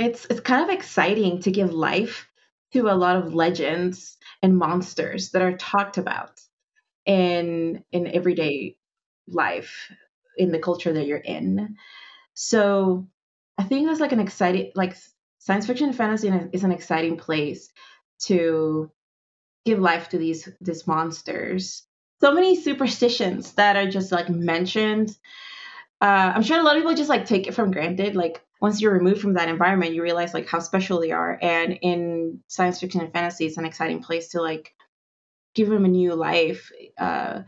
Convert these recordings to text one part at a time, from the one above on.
it's it's kind of exciting to give life to a lot of legends and monsters that are talked about in in everyday life in the culture that you're in. So I think that's like an exciting like science fiction and fantasy is an exciting place to give life to these these monsters. So many superstitions that are just like mentioned. Uh, I'm sure a lot of people just like take it from granted. Like once you're removed from that environment, you realize like how special they are. And in science fiction and fantasy, it's an exciting place to like give them a new life, uh,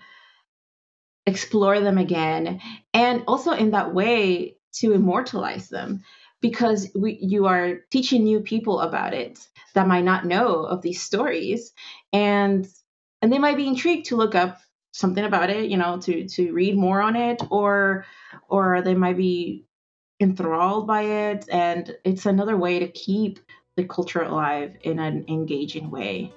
explore them again, and also in that way to immortalize them because we, you are teaching new people about it that might not know of these stories and and they might be intrigued to look up something about it you know to to read more on it or or they might be enthralled by it and it's another way to keep the culture alive in an engaging way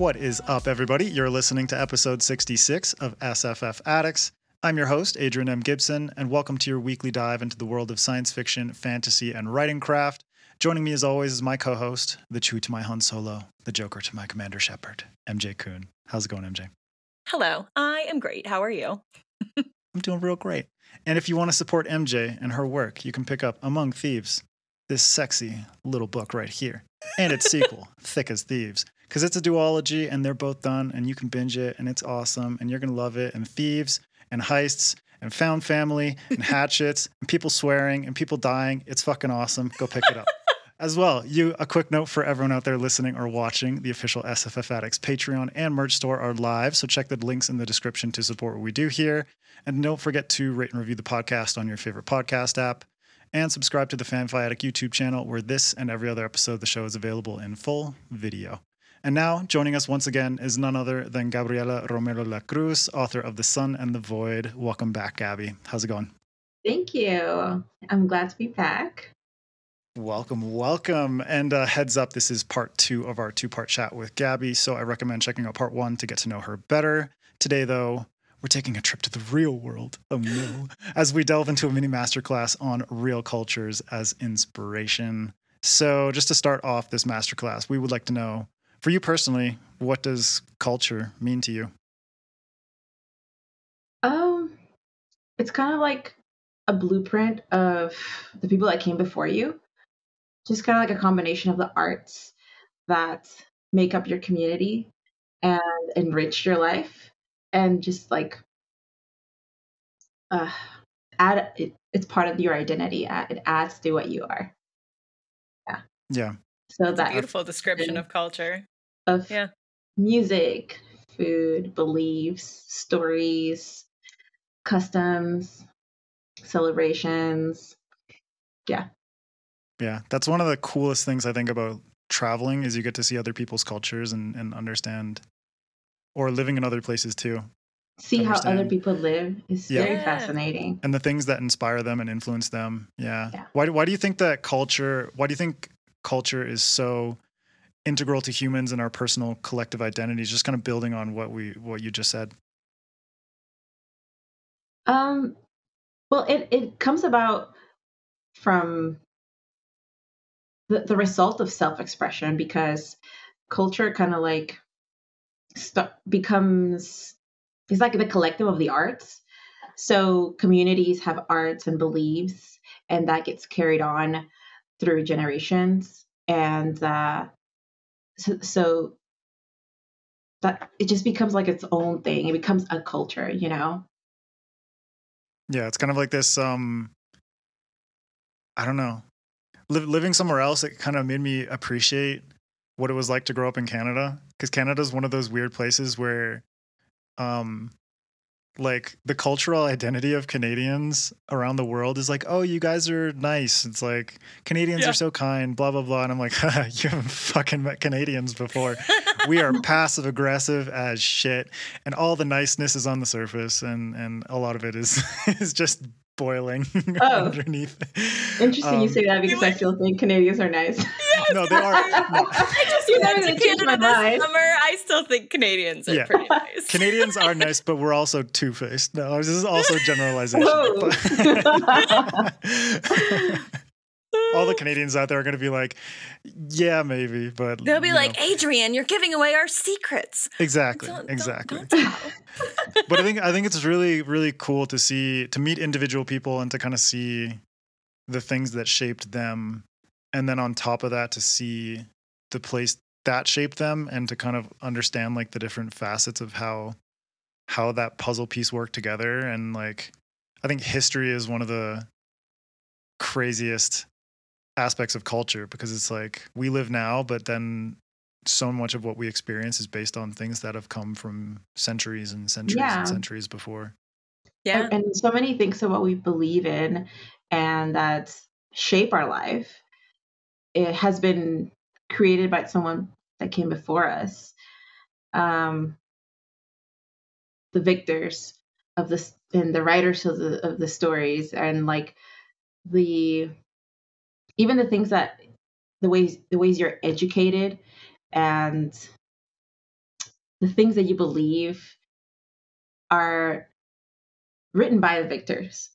What is up, everybody? You're listening to episode 66 of SFF Addicts. I'm your host, Adrian M. Gibson, and welcome to your weekly dive into the world of science fiction, fantasy, and writing craft. Joining me, as always, is my co host, the Chewie to my Han Solo, the Joker to my Commander Shepard, MJ Kuhn. How's it going, MJ? Hello, I am great. How are you? I'm doing real great. And if you want to support MJ and her work, you can pick up Among Thieves, this sexy little book right here, and its sequel, Thick as Thieves because it's a duology and they're both done and you can binge it and it's awesome and you're going to love it. And thieves and heists and found family and hatchets and people swearing and people dying. It's fucking awesome. Go pick it up. As well, you a quick note for everyone out there listening or watching: the official SFF Addicts Patreon and merch store are live, so check the links in the description to support what we do here. And don't forget to rate and review the podcast on your favorite podcast app, and subscribe to the FanFiAddict YouTube channel, where this and every other episode of the show is available in full video. And now, joining us once again is none other than Gabriela Romero Lacruz, author of The Sun and the Void. Welcome back, Gabby. How's it going? Thank you. I'm glad to be back. Welcome, welcome. And uh, heads up, this is part two of our two part chat with Gabby. So I recommend checking out part one to get to know her better. Today, though, we're taking a trip to the real world. Oh no. as we delve into a mini masterclass on real cultures as inspiration. So, just to start off this masterclass, we would like to know for you personally, what does culture mean to you? Um, it's kind of like a blueprint of the people that came before you. Just kind of like a combination of the arts that make up your community and enrich your life, and just like uh, add it, it's part of your identity. It adds to what you are. Yeah. Yeah. So That's that beautiful description of culture of yeah. music, food, beliefs, stories, customs, celebrations. Yeah. Yeah, that's one of the coolest things I think about traveling is you get to see other people's cultures and, and understand or living in other places too. See how other people live is yeah. very fascinating. And the things that inspire them and influence them. Yeah. yeah. Why why do you think that culture why do you think culture is so integral to humans and our personal collective identities just kind of building on what we what you just said? Um well it it comes about from the, the result of self-expression because culture kind of like st- becomes it's like the collective of the arts. So communities have arts and beliefs and that gets carried on through generations and uh, so, so that it just becomes like its own thing. It becomes a culture, you know? Yeah, it's kind of like this um I don't know. living somewhere else it kind of made me appreciate what it was like to grow up in Canada because Canada is one of those weird places where um like the cultural identity of Canadians around the world is like, oh, you guys are nice. It's like Canadians yeah. are so kind, blah blah blah. And I'm like, you haven't fucking met Canadians before. we are passive aggressive as shit, and all the niceness is on the surface, and and a lot of it is is just boiling oh. underneath. Interesting um, you say that because I still think Canadians are nice. Yes, no, they are. No. I just you went to Canada this summer. I still think Canadians are yeah. pretty nice. Canadians are nice, but we're also two faced. No, this is also generalization all the Canadians out there are going to be like, yeah, maybe, but they'll be like, know. Adrian, you're giving away our secrets. Exactly, don't, exactly. Don't, don't but I think I think it's really really cool to see to meet individual people and to kind of see the things that shaped them, and then on top of that to see the place that shaped them and to kind of understand like the different facets of how how that puzzle piece worked together and like I think history is one of the craziest aspects of culture because it's like we live now, but then so much of what we experience is based on things that have come from centuries and centuries yeah. and centuries before. Yeah. And, and, so many things of what we believe in and that shape our life, it has been created by someone that came before us. Um, the victors of this and the writers of the of the stories and like the even the things that the ways the ways you're educated and the things that you believe are written by the victors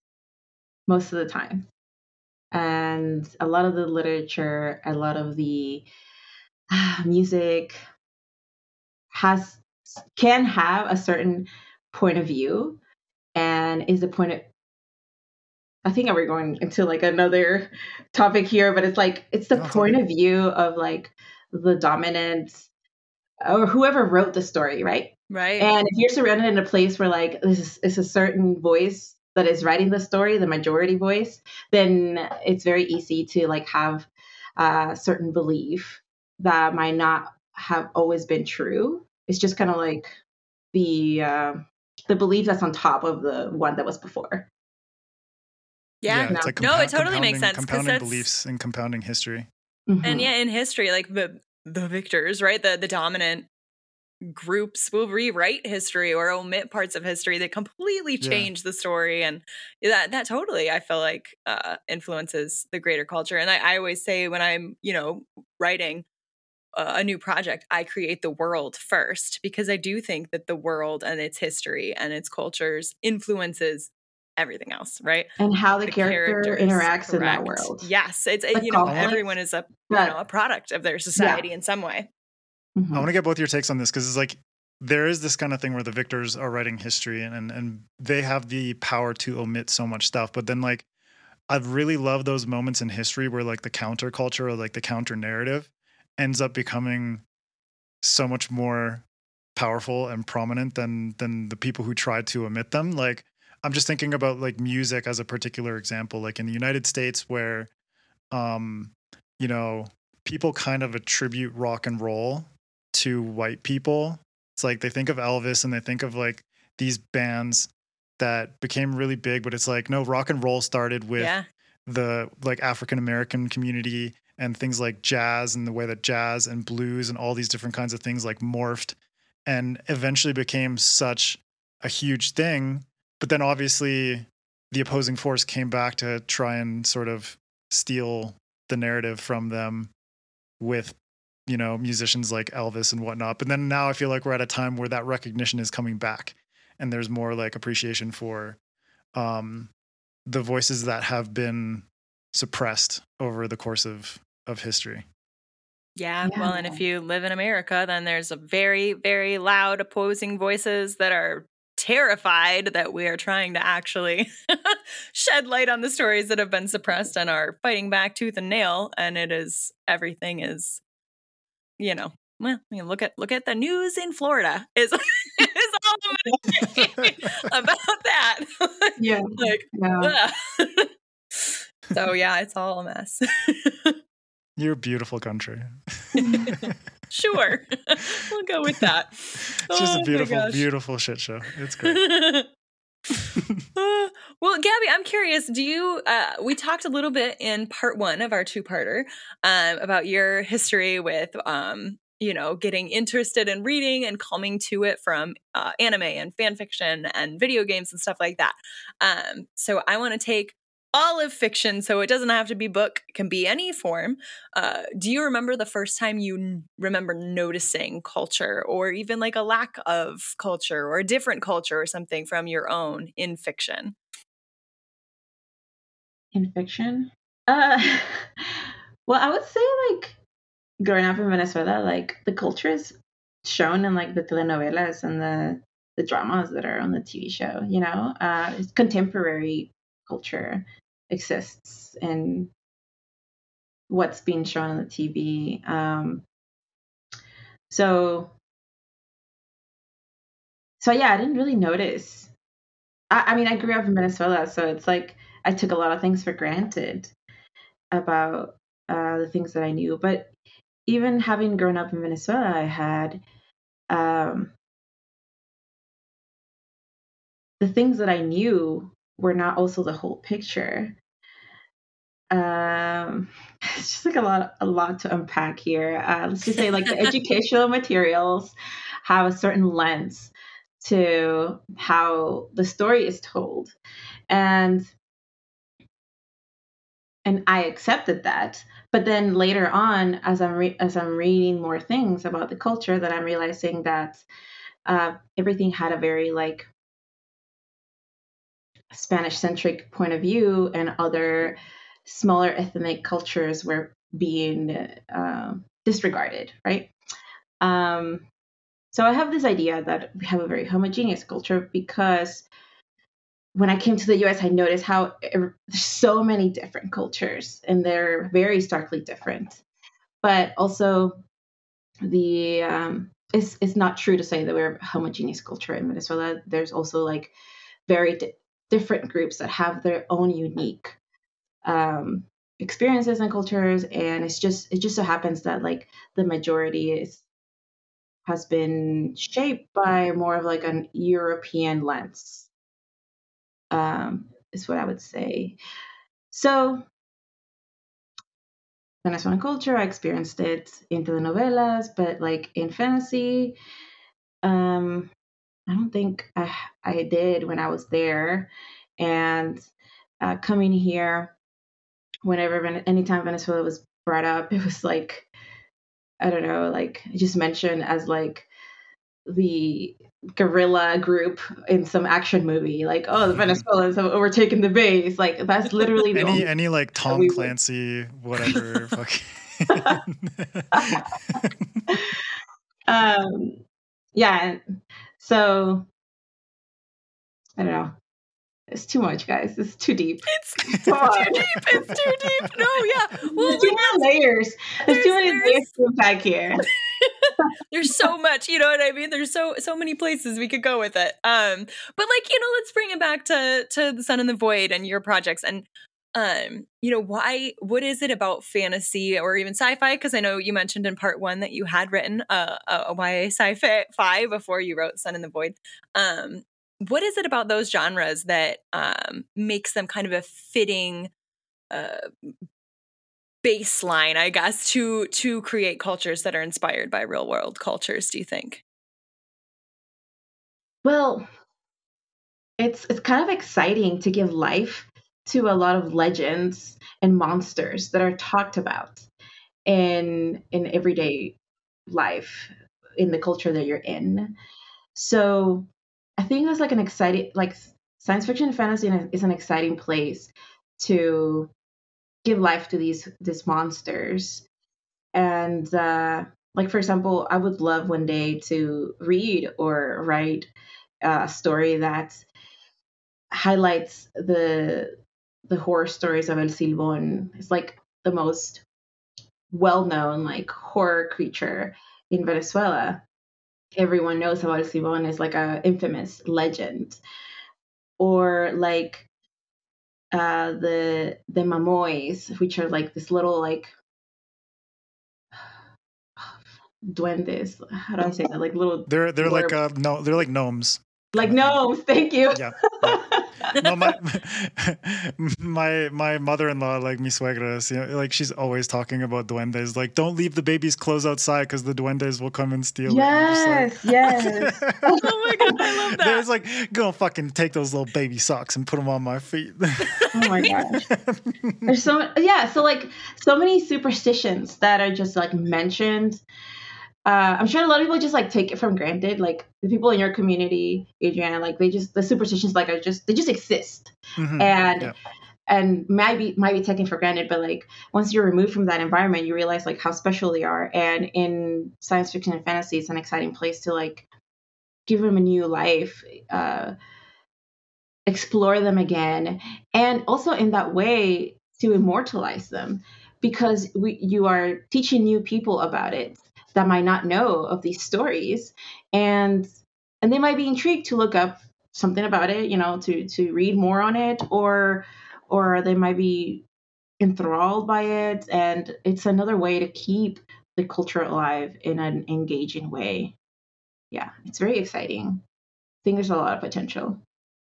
most of the time. And a lot of the literature a lot of the uh, music has can have a certain point of view and is a point of I think we're going into like another topic here, but it's like it's the point of view of like the dominant or whoever wrote the story, right? Right. And if you're surrounded in a place where like this is, it's a certain voice that is writing the story, the majority voice, then it's very easy to like have a certain belief that might not have always been true. It's just kind of like the uh, the belief that's on top of the one that was before. Yeah, yeah like no, it totally makes sense. Compounding beliefs and compounding history. Mm-hmm. And yeah, in history, like the the victors, right? The the dominant groups will rewrite history or omit parts of history that completely change yeah. the story and that that totally i feel like uh, influences the greater culture and I, I, always say when i'm you know writing a new project i create the world first because i do think that the world and its history and its cultures influences everything else, right? And how the, the character interacts correct. in that world. Yes, it's you know everyone is a you know a product of their society yeah. in some way. Mm-hmm. I want to get both your takes on this because it's like there is this kind of thing where the victors are writing history and, and and they have the power to omit so much stuff, but then like I've really loved those moments in history where like the counterculture or like the counter narrative ends up becoming so much more powerful and prominent than than the people who tried to omit them. Like I'm just thinking about like music as a particular example, like in the United States where um, you know, people kind of attribute rock and roll to white people. It's like they think of Elvis and they think of like these bands that became really big, but it's like, no, rock and roll started with yeah. the like African American community and things like jazz and the way that jazz and blues and all these different kinds of things like morphed and eventually became such a huge thing but then obviously the opposing force came back to try and sort of steal the narrative from them with you know musicians like elvis and whatnot. But then now i feel like we're at a time where that recognition is coming back and there's more like appreciation for um the voices that have been suppressed over the course of of history. Yeah, yeah, well, and if you live in America, then there's a very, very loud opposing voices that are terrified that we are trying to actually shed light on the stories that have been suppressed and are fighting back tooth and nail and it is everything is you know well I mean, look at look at the news in Florida is is all about that. Yeah like yeah. so yeah it's all a mess. You're a beautiful country sure. we'll go with that. It's just oh a beautiful, beautiful shit show. It's great. Uh, well, Gabby, I'm curious. Do you? Uh, we talked a little bit in part one of our two-parter um, about your history with, um, you know, getting interested in reading and coming to it from uh, anime and fan fiction and video games and stuff like that. Um, so I want to take all of fiction, so it doesn't have to be book; it can be any form. Uh, do you remember the first time you n- remember noticing culture, or even like a lack of culture, or a different culture, or something from your own in fiction? In fiction, uh, well, I would say like growing up in Venezuela, like the culture is shown in like the telenovelas and the the dramas that are on the TV show. You know, uh, it's contemporary culture exists and what's being shown on the TV. Um, so, so yeah, I didn't really notice. I, I mean, I grew up in Venezuela, so it's like I took a lot of things for granted about uh, the things that I knew. But even having grown up in Venezuela, I had um, the things that I knew were not also the whole picture. Um, it's just like a lot, a lot to unpack here. Uh, let's just say, like the educational materials have a certain lens to how the story is told, and and I accepted that. But then later on, as I'm re- as I'm reading more things about the culture, that I'm realizing that uh, everything had a very like Spanish centric point of view, and other smaller ethnic cultures were being uh, disregarded, right? Um, so I have this idea that we have a very homogeneous culture because when I came to the US, I noticed how there's so many different cultures and they're very starkly different. But also, the um, it's it's not true to say that we're a homogeneous culture in Venezuela. There's also like very di- different groups that have their own unique um, experiences and cultures, and it's just it just so happens that like the majority is has been shaped by more of like an European lens. Um, is what I would say. So Venezuelan culture, I experienced it in telenovelas, but like in fantasy, um, I don't think I, I did when I was there. And uh, coming here, whenever, anytime Venezuela was brought up, it was like, I don't know, like just mentioned as like the guerrilla group in some action movie. Like, oh, the mm-hmm. Venezuelans have overtaken the base. Like, that's literally the any any like Tom Clancy, whatever. um, yeah. So I don't know. It's too much, guys. It's too deep. It's too deep. It's too deep. No, yeah. Well, there's too many layers. There's, there's too many layers back here. there's so much, you know what I mean? There's so so many places we could go with it. Um, but like, you know, let's bring it back to to the Sun and the Void and your projects and um, you know, why what is it about fantasy or even sci-fi? Because I know you mentioned in part one that you had written a, a, YA sci-fi before you wrote Sun and the Void. Um, what is it about those genres that um, makes them kind of a fitting uh, baseline, I guess, to to create cultures that are inspired by real world cultures? Do you think? Well, it's it's kind of exciting to give life to a lot of legends and monsters that are talked about in in everyday life in the culture that you're in. So I think that's like an exciting like science fiction and fantasy is an exciting place to give life to these these monsters and uh, like for example i would love one day to read or write a story that highlights the the horror stories of el silbón it's like the most well-known like horror creature in venezuela everyone knows about el silbón is like a infamous legend or like uh, the the mamoys, which are like this little like duendes. How do I say that? Like little. They're they're like uh, no, they're like gnomes, like no, thank you. Yeah. yeah. No, my my my mother-in-law, like mi suegras, you know, like she's always talking about duendes. Like, don't leave the baby's clothes outside because the duendes will come and steal yes, it. Yes, yes. oh my god, I love that. There's like, go fucking take those little baby socks and put them on my feet. oh my gosh. There's so yeah, so like so many superstitions that are just like mentioned uh, I'm sure a lot of people just like take it for granted. Like the people in your community, Adriana, like they just the superstitions like are just they just exist, mm-hmm. and yeah. and might be might be taken for granted. But like once you're removed from that environment, you realize like how special they are. And in science fiction and fantasy, it's an exciting place to like give them a new life, uh, explore them again, and also in that way to immortalize them because we, you are teaching new people about it that might not know of these stories. And and they might be intrigued to look up something about it you know to to read more on it or or they might be enthralled by it. And it's another way to keep the culture alive in an engaging way. Yeah it's very exciting. I think there's a lot of potential.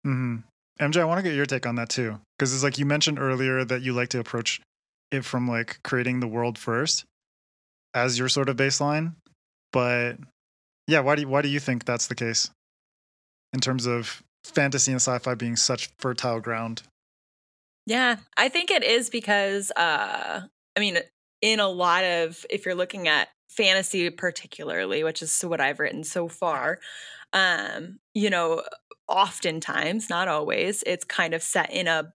Mm-hmm. mj i want to get your take on that too because it's like you mentioned earlier that you like to approach it from like creating the world first as your sort of baseline. But yeah, why do you, why do you think that's the case in terms of fantasy and sci-fi being such fertile ground? Yeah, I think it is because uh I mean in a lot of if you're looking at fantasy particularly, which is what I've written so far, um you know, oftentimes, not always, it's kind of set in a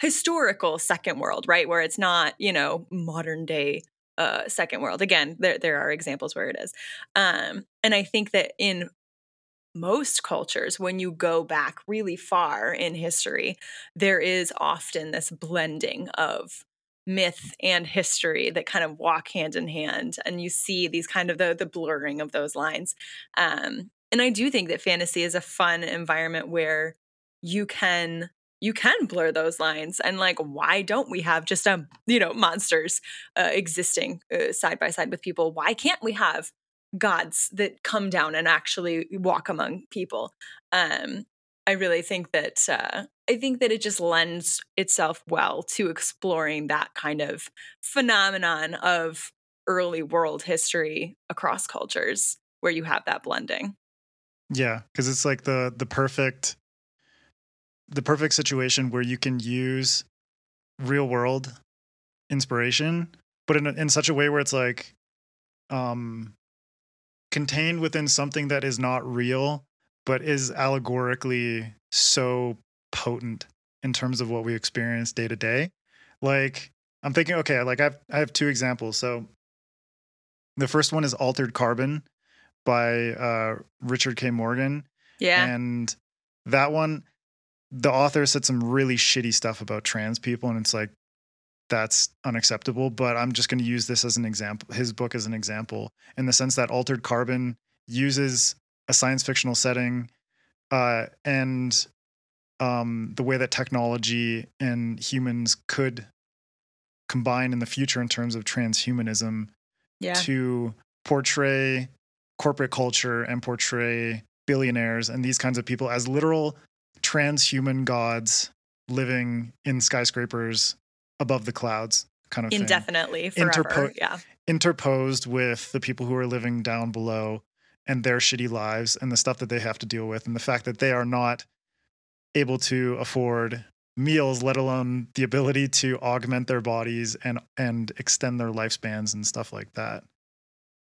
historical second world, right? Where it's not, you know, modern day uh, second world. Again, there there are examples where it is, um, and I think that in most cultures, when you go back really far in history, there is often this blending of myth and history that kind of walk hand in hand, and you see these kind of the the blurring of those lines. Um, and I do think that fantasy is a fun environment where you can you can blur those lines and like why don't we have just um you know monsters uh, existing uh, side by side with people? Why can't we have gods that come down and actually walk among people? Um i really think that uh i think that it just lends itself well to exploring that kind of phenomenon of early world history across cultures where you have that blending. Yeah because it's like the the perfect the perfect situation where you can use real world inspiration, but in a, in such a way where it's like um contained within something that is not real but is allegorically so potent in terms of what we experience day to day. Like I'm thinking okay, like I've I have two examples. So the first one is Altered Carbon by uh Richard K. Morgan. Yeah. And that one the author said some really shitty stuff about trans people and it's like that's unacceptable but i'm just going to use this as an example his book as an example in the sense that altered carbon uses a science fictional setting uh, and um, the way that technology and humans could combine in the future in terms of transhumanism yeah. to portray corporate culture and portray billionaires and these kinds of people as literal transhuman gods living in skyscrapers above the clouds kind of indefinitely thing. forever Interpo- yeah interposed with the people who are living down below and their shitty lives and the stuff that they have to deal with and the fact that they are not able to afford meals let alone the ability to augment their bodies and and extend their lifespans and stuff like that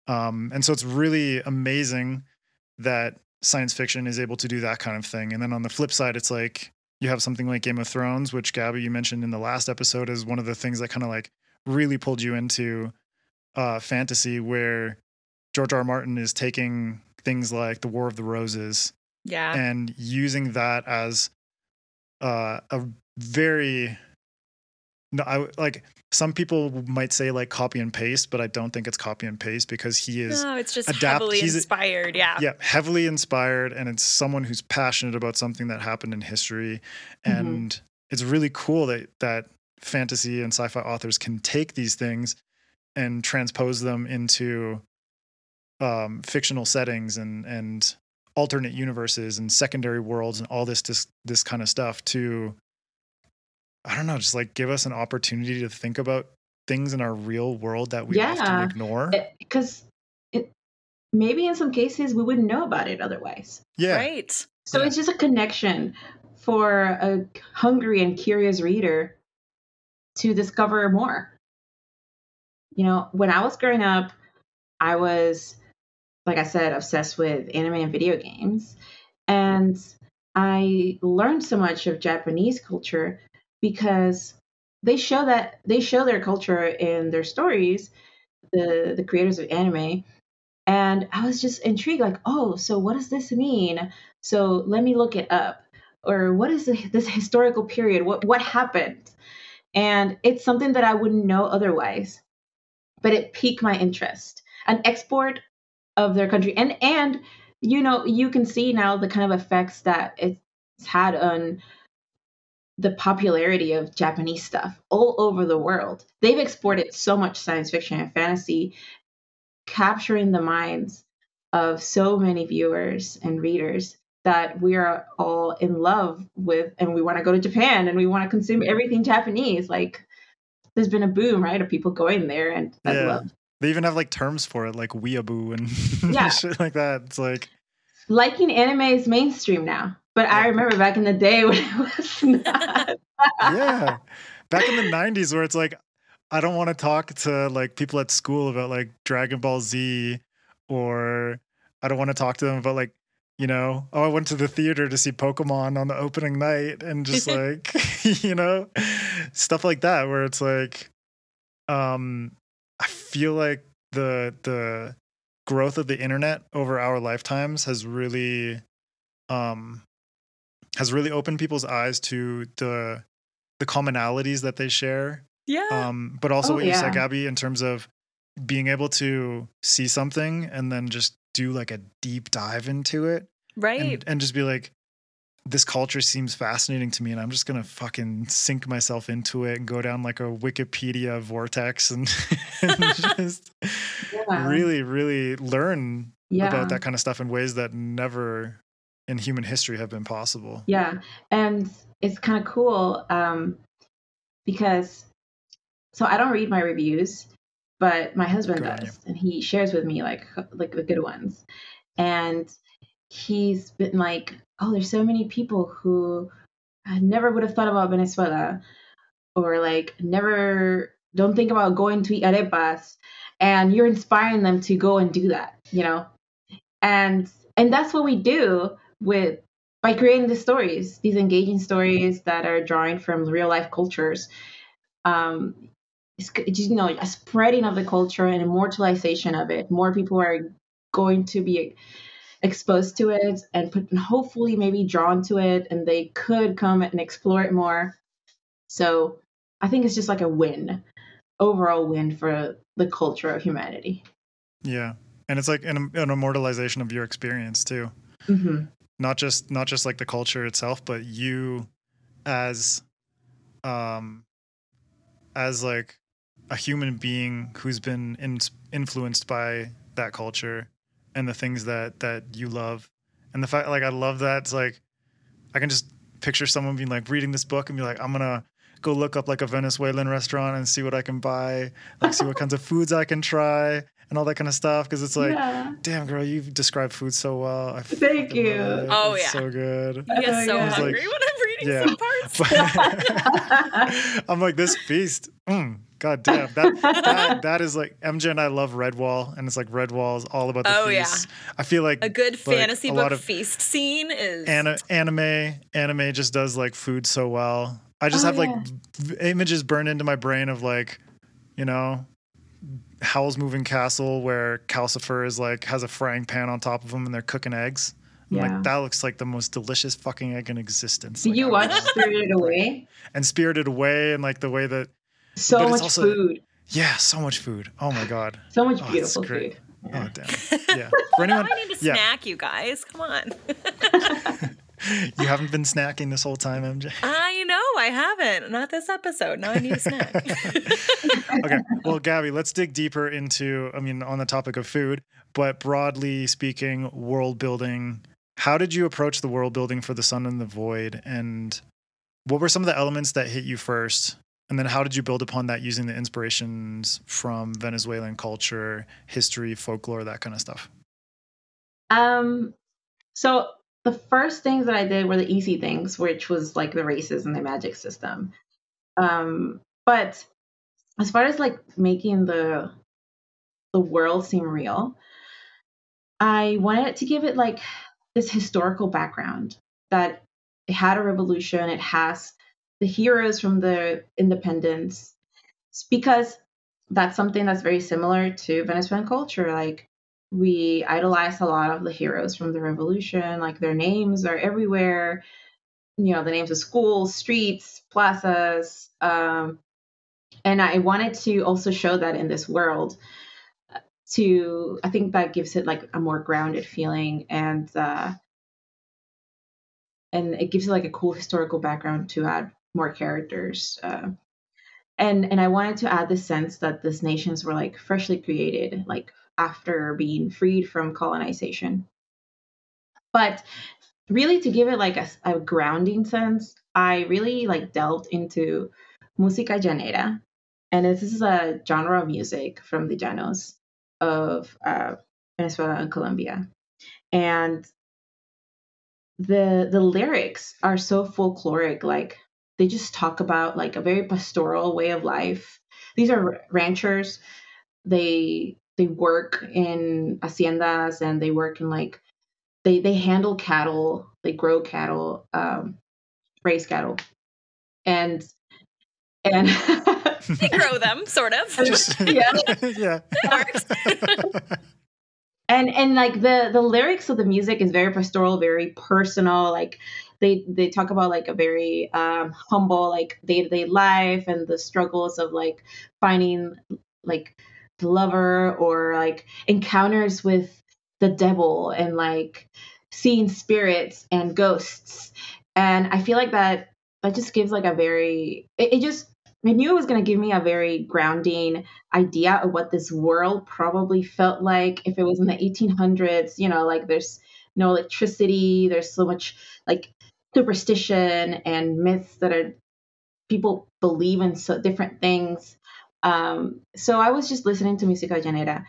um, and so it's really amazing that science fiction is able to do that kind of thing. And then on the flip side, it's like you have something like Game of Thrones, which Gabby you mentioned in the last episode is one of the things that kind of like really pulled you into uh, fantasy, where George R. R. Martin is taking things like the War of the Roses, yeah, and using that as uh, a very no, I like some people might say like copy and paste, but I don't think it's copy and paste because he is. No, it's just adapt- heavily he's, inspired. Yeah. Yeah, heavily inspired, and it's someone who's passionate about something that happened in history, mm-hmm. and mm-hmm. it's really cool that that fantasy and sci-fi authors can take these things and transpose them into um, fictional settings and and alternate universes and secondary worlds and all this this this kind of stuff to I don't know, just like give us an opportunity to think about things in our real world that we often Yeah. ignore. because maybe in some cases we wouldn't know about it otherwise. yeah. Right. So Yeah. it's just a connection for a hungry and curious reader to discover more. You know, when I was growing up, I was, like I said, obsessed with anime and video games. And I learned so much of Japanese culture because they show that they show their culture in their stories, the the creators of anime. And I was just intrigued, like, oh, so what does this mean? So let me look it up. Or what is this historical period? What what happened? And it's something that I wouldn't know otherwise. But it piqued my interest. An export of their country. And and you know, you can see now the kind of effects that it's had on the popularity of Japanese stuff all over the world. They've exported so much science fiction and fantasy, capturing the minds of so many viewers and readers that we are all in love with and we want to go to Japan and we want to consume everything Japanese. Like there's been a boom, right, of people going there and I Yeah. love They even have like terms for it, like weeaboo and Yeah. shit like that. It's like liking anime is mainstream now. But I remember back in the day when it was not. yeah. Back in the 90s where it's like I don't want to talk to like people at school about like Dragon Ball Z or I don't want to talk to them about like you know, oh, I went to the theater to see Pokemon on the opening night and just like, you know, stuff like that where it's like um I feel like the the growth of the internet over our lifetimes has really um has really opened people's eyes to the the commonalities that they share Yeah. um but also Oh, what you said gabby in terms of being able to see something and then just do like a deep dive into it right. and, and just be like this culture seems fascinating to me and i'm just gonna fucking sink myself into it and go down like a wikipedia vortex and, and just Yeah. really really learn yeah. about that kind of stuff in ways that never in human history have been possible. Yeah, and it's kind of cool um, because so I don't read my reviews, but my husband Good does, and he shares with me like like the good ones, and he's been like, oh, there's so many people who I never would have thought about Venezuela, or like never don't think about going to eat arepas, and you're inspiring them to go and do that, you know, and and that's what we do with by creating the stories, these engaging stories that are drawing from real life cultures. Um, you know, a spreading of the culture and immortalization of it. More people are going to be exposed to it and put, and hopefully maybe drawn to it, and they could come and explore it more. So I think it's just like a win, overall win for the culture of humanity. yeah and it's like an, an immortalization of your experience too hmm not just not just like the culture itself but you as um as like a human being who's been in, influenced by that culture and the things that that you love. And the fact like i love that it's like i can just picture someone being like reading this book and be like i'm gonna go look up like a venezuelan restaurant and see what i can buy like see what kinds of foods i can try and all that kind of stuff because it's like yeah. damn girl you've described food so well I Thank you. it. Oh, It's yeah. so good You get so yeah. hungry Like, when I'm reading yeah. some parts. i'm like this feast mm, god damn that, that that is like mj and i love redwall and it's like redwall is all about the Oh, yeah. i feel like A good Like, fantasy a book lot of- feast scene is Ana- anime anime just does like food so well i just Oh, have like v- images burned into my brain of like you know howl's moving castle where calcifer is like has a frying pan on top of him and they're cooking eggs Yeah. like that looks like the most delicious fucking egg in existence Did Like, you I watch Spirited Away? and spirited away and like the way that So much also- food. yeah so much food oh my god So much Oh, it's beautiful great. food. oh damn yeah for anyone I need to yeah. snack, you guys. Come on. you haven't been snacking this whole time mj I know I haven't. Not this episode. Now I need a snack. okay. Well, Gabby, let's dig deeper into, I mean, on the topic of food, but broadly speaking, world building how did you approach the world building for the sun and the void and what were some of the elements that hit you first and then how did you build upon that using the inspirations from venezuelan culture history folklore that kind of stuff um so the first things that i did were the easy things which was like the races and the magic system um but as far as like making the the world seem real i wanted to give it like this historical background that it had a revolution, it has the heroes from the independence, because that's something that's very similar to Venezuelan culture. Like we idolize a lot of the heroes from the revolution, like their names are everywhere. You know, the names of schools, streets, plazas. Um, and I wanted to also show that in this world to i think that gives it like a more grounded feeling and uh and it gives it like a cool historical background to add more characters uh and and i wanted to add the sense that these nations were like freshly created like after being freed from colonization. But really to give it like a, a grounding sense i really like delved into música llanera. And this is a genre of music from the llanos of uh, Venezuela and Colombia. And the the lyrics are so folkloric like they just talk about like a very pastoral way of life. These are ranchers. They they work in haciendas and they work in like they they handle cattle they grow cattle um raise cattle and and they grow them, sort of. Just, yeah, yeah. and and like the the lyrics of the music is very pastoral, very personal. Like they they talk about like a very um, humble like day to day life and the struggles of like finding like the lover or like encounters with the devil and like seeing spirits and ghosts. And I feel like that that just gives like a very it, it just I knew it was going to give me a very grounding idea of what this world probably felt like if it was in the 1800s. You know, like there's no electricity, there's so much like superstition and myths that are people believe in so different things. Um, so I was just listening to Música Llanera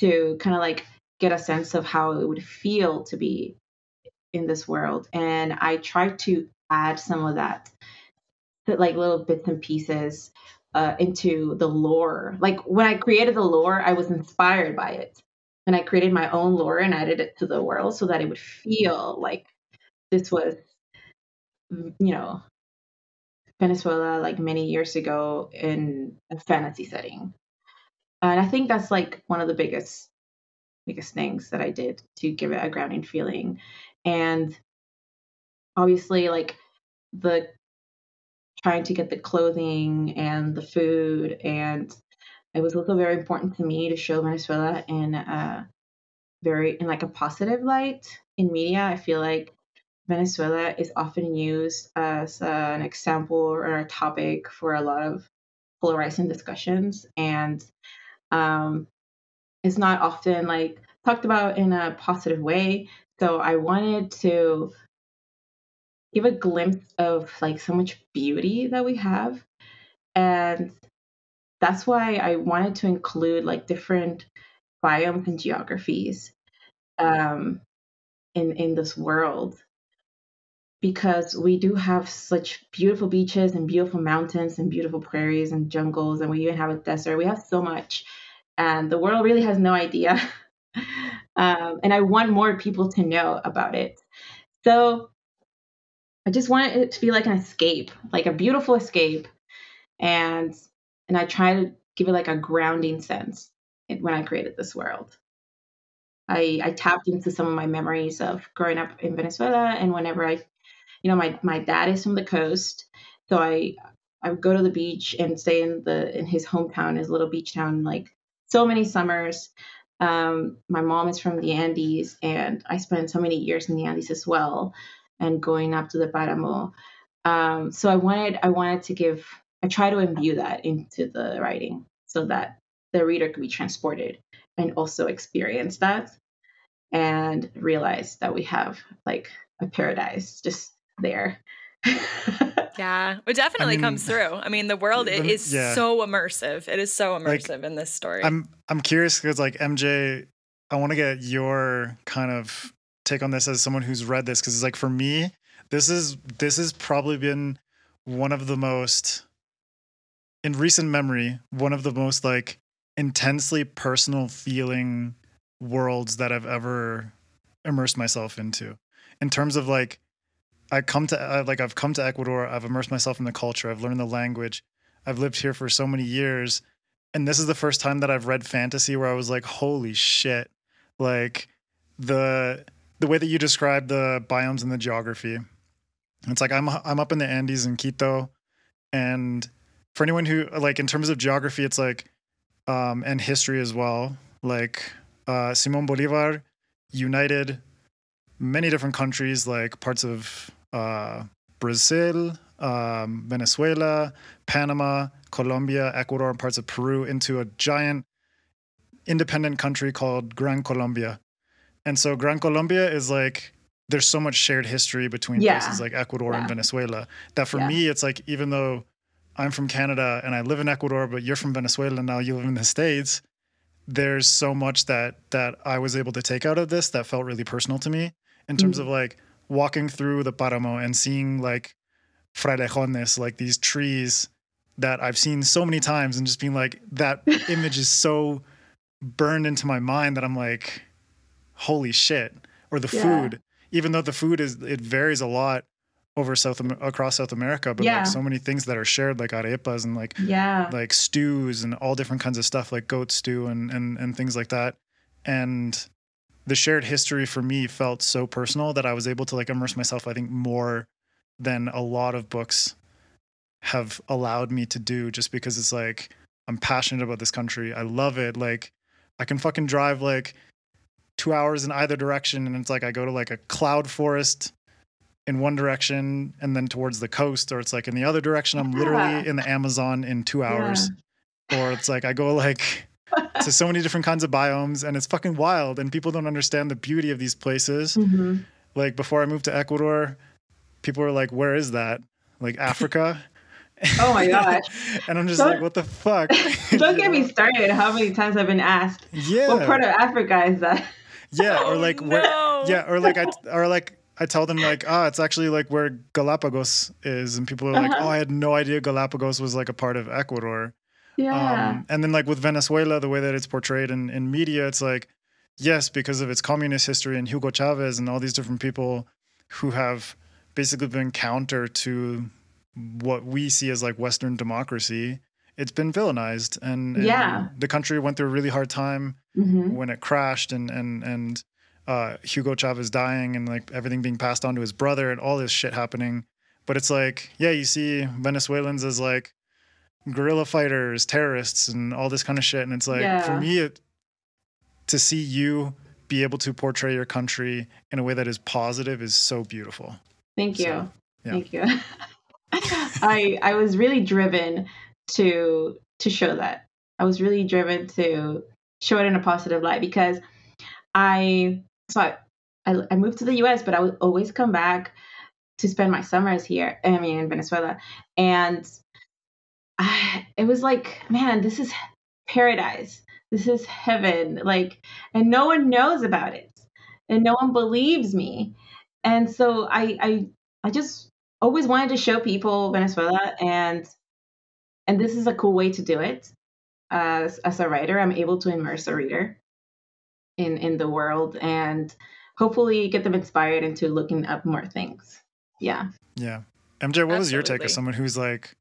to kind of like get a sense of how it would feel to be in this world, and I tried to add some of that like little bits and pieces uh, into the lore. Like when I created the lore, I was inspired by it. And I created my own lore and added it to the world so that it would feel like this was, you know, Venezuela like many years ago in a fantasy setting. And I think that's like one of the biggest biggest things that I did to give it a grounding feeling. And obviously like the trying to get the clothing and the food. And it was also very important to me to show Venezuela in a very in like a positive light in media. I feel like Venezuela is often used as an example or a topic for a lot of polarizing discussions, and um, it's not often like talked about in a positive way. So I wanted to give a glimpse of like so much beauty that we have and that's why i wanted to include like different biomes and geographies um, in in this world because we do have such beautiful beaches and beautiful mountains and beautiful prairies and jungles and we even have a desert we have so much and the world really has no idea um, and i want more people to know about it so I just want it to be like an escape, like a beautiful escape. And and I try to give it like a grounding sense when I created this world. I I tapped into some of my memories of growing up in Venezuela and whenever I you know my my dad is from the coast, so I I would go to the beach and stay in the in his hometown, his little beach town, like so many summers. Um, my mom is from the Andes, and I spent so many years in the Andes as well and going up to the Paramo. Um, so I wanted I wanted to give I try to imbue that into the writing so that the reader could be transported and also experience that. and realize that we have like a paradise just there. yeah, it definitely I mean, comes through. I mean, the world it is yeah. so immersive. It is so immersive like, in this story. I'm I'm curious because like MJ, I want to get your kind of take on this as someone who's read this because it's like for me, this is this has probably been one of the most in recent memory, one of the most like intensely personal feeling worlds that I've ever immersed myself into. In terms of like I come to uh, like I've come to Ecuador, I've immersed myself in the culture, I've learned the language. I've lived here for so many years and this is the first time that I've read fantasy where I was like holy shit. Like the the way that you describe the biomes and the geography. It's like I'm I'm up in the Andes in Quito and for anyone who like in terms of geography it's like um and history as well. Like uh Simon Bolivar united many different countries like parts of uh, Brazil, um, Venezuela, Panama, Colombia, Ecuador, and parts of Peru into a giant independent country called Gran Colombia. And so Gran Colombia is like there's so much shared history between yeah. places like Ecuador yeah. and Venezuela that for yeah. me it's like even though I'm from Canada and I live in Ecuador, but you're from Venezuela and now you live in the States, there's so much that that I was able to take out of this that felt really personal to me in terms mm-hmm. of like walking through the Paramo and seeing like frailejones, like these trees that I've seen so many times and just being like, that image is so burned into my mind that I'm like, holy shit. Or the yeah. food, even though the food is, it varies a lot over South across South America, but yeah. like so many things that are shared, like arepas and like yeah, like stews and all different kinds of stuff, like goat stew and and and things like that. And the shared history for me felt so personal that I was able to like immerse myself, I think, more than a lot of books have allowed me to do just because it's like I'm passionate about this country. I love it. Like I can fucking drive like two hours in either direction and it's like I go to like a cloud forest in one direction and then towards the coast, or it's like in the other direction. I'm literally in the Amazon in two hours. Yeah. Or it's like I go like to so many different kinds of biomes and it's fucking wild and people don't understand the beauty of these places mm-hmm. like before i moved to ecuador people were like where is that like africa oh my gosh and i'm just don't, like what the fuck don't get me started how many times i've been asked yeah what part of africa is that yeah or oh, like no. where yeah or like i or like I tell them like, ah, oh, it's actually like where Galapagos is, and people are like, uh-huh. oh, I had no idea Galapagos was like a part of Ecuador. Yeah. Um, and then like with Venezuela, the way that it's portrayed in, in media, it's like, yes, because of its communist history and Hugo Chavez and all these different people who have basically been counter to what we see as like Western democracy, it's been villainized. And, and yeah. the country went through a really hard time mm-hmm. when it crashed and and and uh, Hugo Chavez dying and like everything being passed on to his brother and all this shit happening. But it's like, yeah, you see Venezuelans as like guerrilla fighters, terrorists, and all this kind of shit. And it's like yeah. for me, it, to see you be able to portray your country in a way that is positive is so beautiful. Thank you. So, yeah. Thank you. I I was really driven to to show that. I was really driven to show it in a positive light because I so I, I, I moved to the US, but I would always come back to spend my summers here. I mean, in Venezuela, and I, it was like, man, this is paradise. This is heaven. Like, and no one knows about it, and no one believes me. And so I, I, I just always wanted to show people Venezuela, and and this is a cool way to do it. As as a writer, I'm able to immerse a reader in in the world and hopefully get them inspired into looking up more things. Yeah. Yeah. MJ, what Absolutely. was your take as someone who's like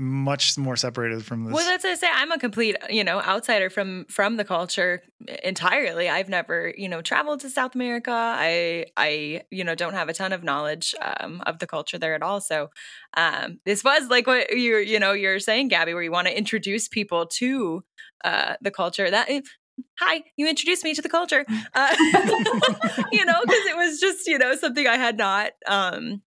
much more separated from this. Well, that's what I say. I'm a complete, you know, outsider from from the culture entirely. I've never, you know, traveled to South America. I, I, you know, don't have a ton of knowledge um, of the culture there at all. So, um, this was like what you're, you know, you're saying, Gabby, where you want to introduce people to uh, the culture. That eh, hi you introduced me to the culture uh, you know because it was just you know something i had not um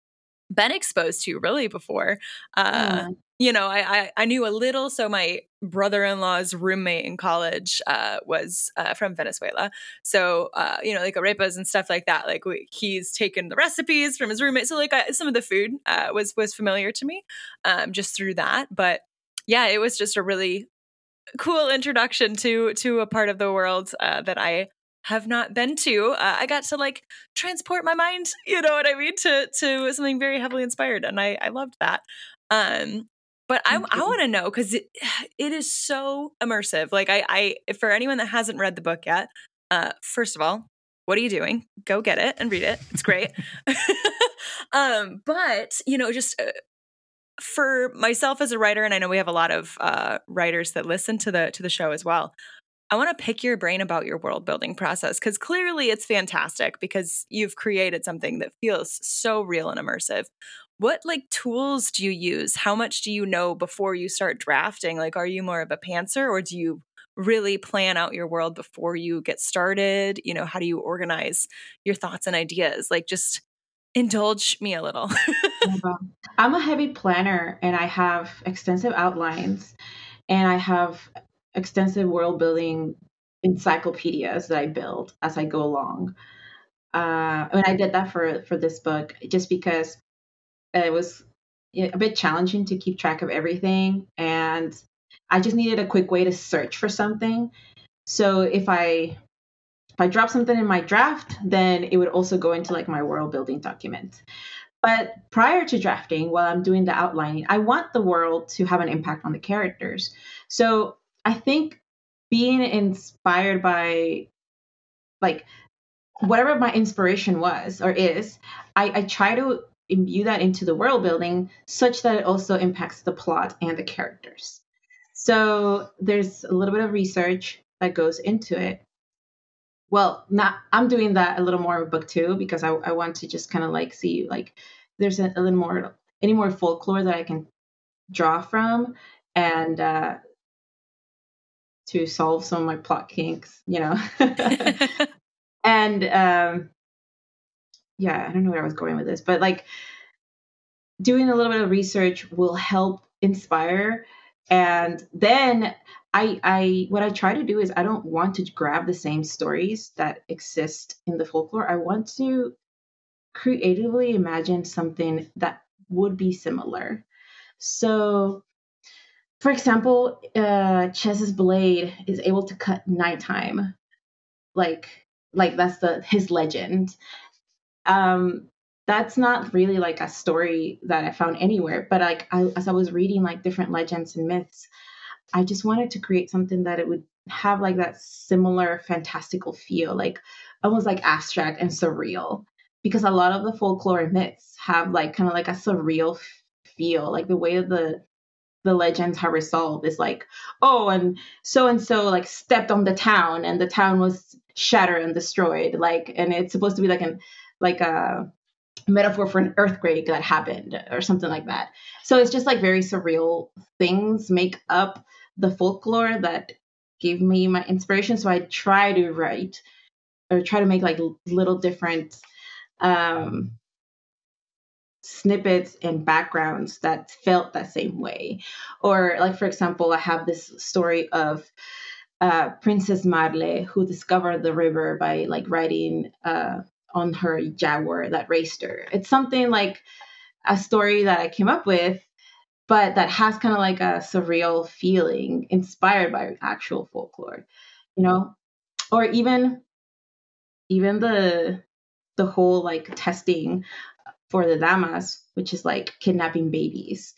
been exposed to really before uh you know, I, I, I knew a little. So my brother-in-law's roommate in college uh, was uh, from Venezuela. So uh, you know, like arepas and stuff like that. Like we, he's taken the recipes from his roommate. So like I, some of the food uh, was was familiar to me um, just through that. But yeah, it was just a really cool introduction to to a part of the world uh, that I have not been to. Uh, I got to like transport my mind, you know what I mean, to to something very heavily inspired, and I I loved that. Um, but I, I want to know because it, it is so immersive. Like I, I, for anyone that hasn't read the book yet, uh, first of all, what are you doing? Go get it and read it. It's great. um, but you know, just uh, for myself as a writer, and I know we have a lot of uh, writers that listen to the to the show as well. I want to pick your brain about your world building process because clearly it's fantastic because you've created something that feels so real and immersive what like tools do you use? How much do you know before you start drafting? Like are you more of a pantser or do you really plan out your world before you get started? You know how do you organize your thoughts and ideas? Like just indulge me a little. I'm a heavy planner and i have extensive outlines and i have extensive world building encyclopedias that i build as i go along. Uh, and I did that for for this book just because it was a bit challenging to keep track of everything and i just needed a quick way to search for something. So if i if i drop something in my draft then it would also go into like my world building document. But prior to drafting while i'm doing the outlining i want the world to have an impact on the characters. So i think being inspired by like whatever my inspiration was or is I, I try to imbue that into the world building such that it also impacts the plot and the characters. So there's a little bit of research that goes into it. Well, not I'm doing that a little more in book two because I, I want to just kind of like see like there's a, a, little more any more folklore that I can draw from and uh, to solve some of my plot kinks, you know. and um, yeah, I don't know where I was going with this, but like doing a little bit of research will help inspire. And then I I what I try to do is I don't want to grab the same stories that exist in the folklore. I want to creatively imagine something that would be similar. So for example, uh Chess's blade is able to cut nighttime. Like like that's the his legend um, that's not really like a story that I found anywhere. But like I, as I was reading like different legends and myths, I just wanted to create something that it would have like that similar fantastical feel, like almost like abstract and surreal. Because a lot of the folklore myths have like kind of like a surreal feel, like the way the the legends are resolved is like, oh, and so and so like stepped on the town and the town was shattered and destroyed, like, and it's supposed to be like an like a metaphor for an earthquake that happened or something like that. So it's just like very surreal things make up the folklore that gave me my inspiration. So I try to write or try to make like little different um, snippets and backgrounds that felt that same way. Or like for example, I have this story of uh, Princess Marle who discovered the river by like riding uh, on her Jaguar that raced her. It's something like a story that I came up with, but that has kind of like a surreal feeling inspired by actual folklore, you know? Or even even the the whole like testing for the damas, which is like kidnapping babies.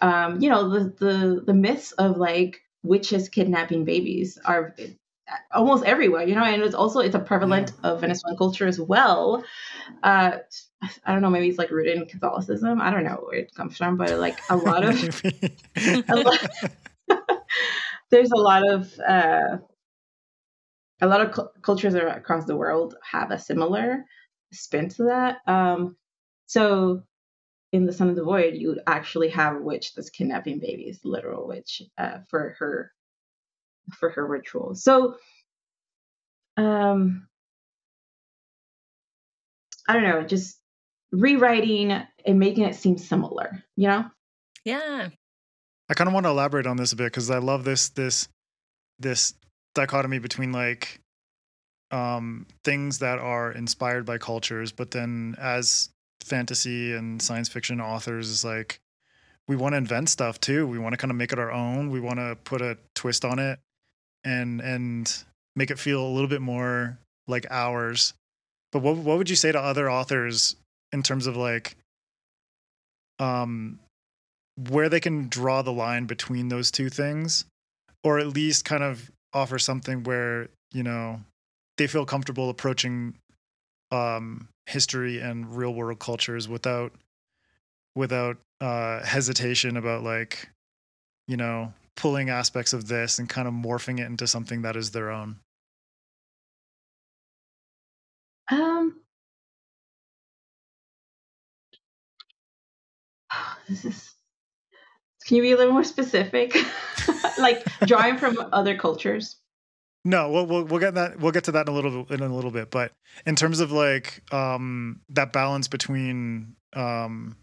Um, you know, the the the myths of like witches kidnapping babies are almost everywhere, you know, and it's also it's a prevalent yeah. of Venezuelan culture as well. Uh, I don't know, maybe it's like rooted in Catholicism. I don't know where it comes from, but like a lot of, a lot, there's a lot of uh, a lot of cu- cultures across the world have a similar spin to that. Um, so in the Sun and the Void, you actually have a witch that's kidnapping babies, literal witch, uh, for her for her ritual. So, um, I don't know, just rewriting and making it seem similar, you know? Yeah. I kind of want to elaborate on this a bit because I love this this this dichotomy between like um, things that are inspired by cultures, but then as fantasy and science fiction authors is like we want to invent stuff too. We want to kind of make it our own. We want to put a twist on it and and make it feel a little bit more like ours. But what what would you say to other authors in terms of like um where they can draw the line between those two things or at least kind of offer something where, you know, they feel comfortable approaching um history and real world cultures without without uh hesitation about like you know pulling aspects of this and kind of morphing it into something that is their own Um, this is. Can you be a little more specific? like drawing from other cultures. no we'll, we'll we'll get that we'll get to that in a little in a little bit but in terms of like um that balance between um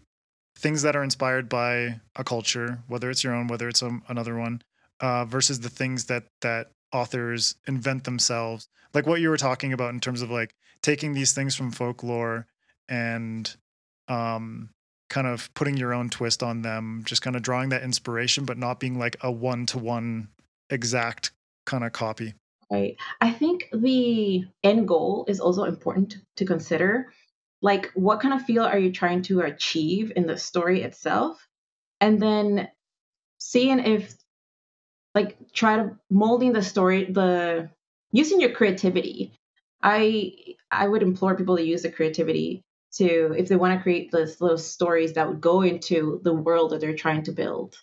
things that are inspired by a culture whether it's your own whether it's um, another one uh versus the things that that authors invent themselves like what you were talking about in terms of like taking these things from folklore and um kind of putting your own twist on them just kind of drawing that inspiration but not being like a one to one exact kind of copy Right. I think the end goal is also important to consider. Like, what kind of feel are you trying to achieve in the story itself? And then seeing if, like, try to molding the story, the using your creativity. I I would implore people to use the creativity to if they want to create those those stories that would go into the world that they're trying to build,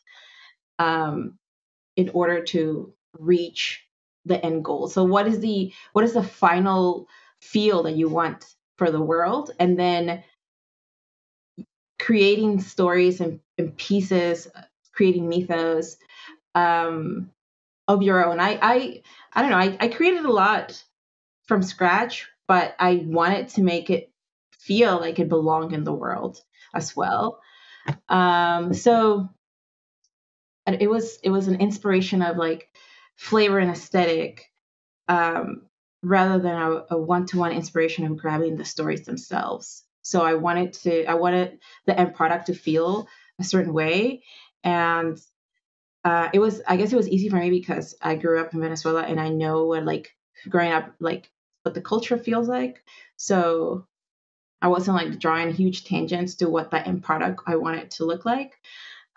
um, in order to reach the end goal. So what is the what is the final feel that you want for the world? And then creating stories and, and pieces, creating mythos um, of your own. I I I don't know. I, I created a lot from scratch, but I wanted to make it feel like it belonged in the world as well. Um, so it was it was an inspiration of like flavor and aesthetic um, rather than a, a one-to-one inspiration of grabbing the stories themselves. So i wanted to i wanted the end product to feel a certain way. And uh, it was i guess it was easy for me because i grew up in venezuela and i know what like growing up like what the culture feels like. So i wasn't like drawing huge tangents to what the end product i wanted to look like.